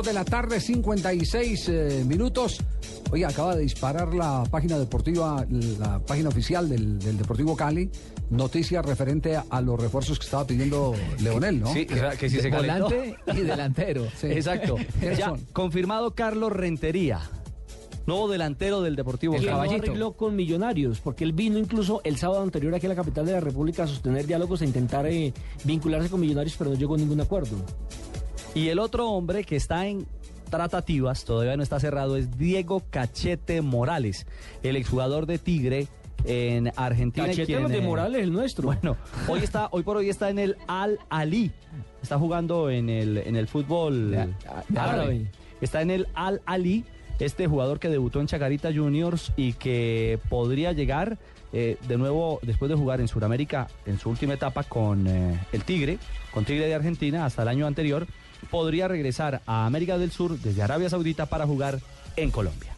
Dos de la tarde, 56 eh, minutos. Oye, acaba de disparar la página deportiva, la página oficial del, del Deportivo Cali, noticias referente a los refuerzos que estaba pidiendo Leonel, ¿no? Sí, que, si se calentó. Volante y delantero. Sí. Exacto. ¿Quiénes Ya confirmado Carlos Rentería, nuevo delantero del Deportivo El Cali. no caballito. arregló con Millonarios, porque él vino incluso el sábado anterior aquí a la capital de la República a sostener diálogos e intentar eh, vincularse con Millonarios, pero no llegó a ningún acuerdo. Y el otro hombre que está en tratativas, todavía no está cerrado, es Diego Cachete Morales, el exjugador de Tigre en Argentina. Cachete quien, los de eh, Morales, el nuestro. Bueno, hoy está, hoy por hoy está en el Al Ali. Está jugando en el, en el fútbol árabe. Está en el Al Ali, este jugador que debutó en Chacarita Juniors y que podría llegar eh, de nuevo después de jugar en Sudamérica en su última etapa con eh, el Tigre, con Tigre de Argentina hasta el año anterior, podría regresar a América del Sur desde Arabia Saudita para jugar en Colombia.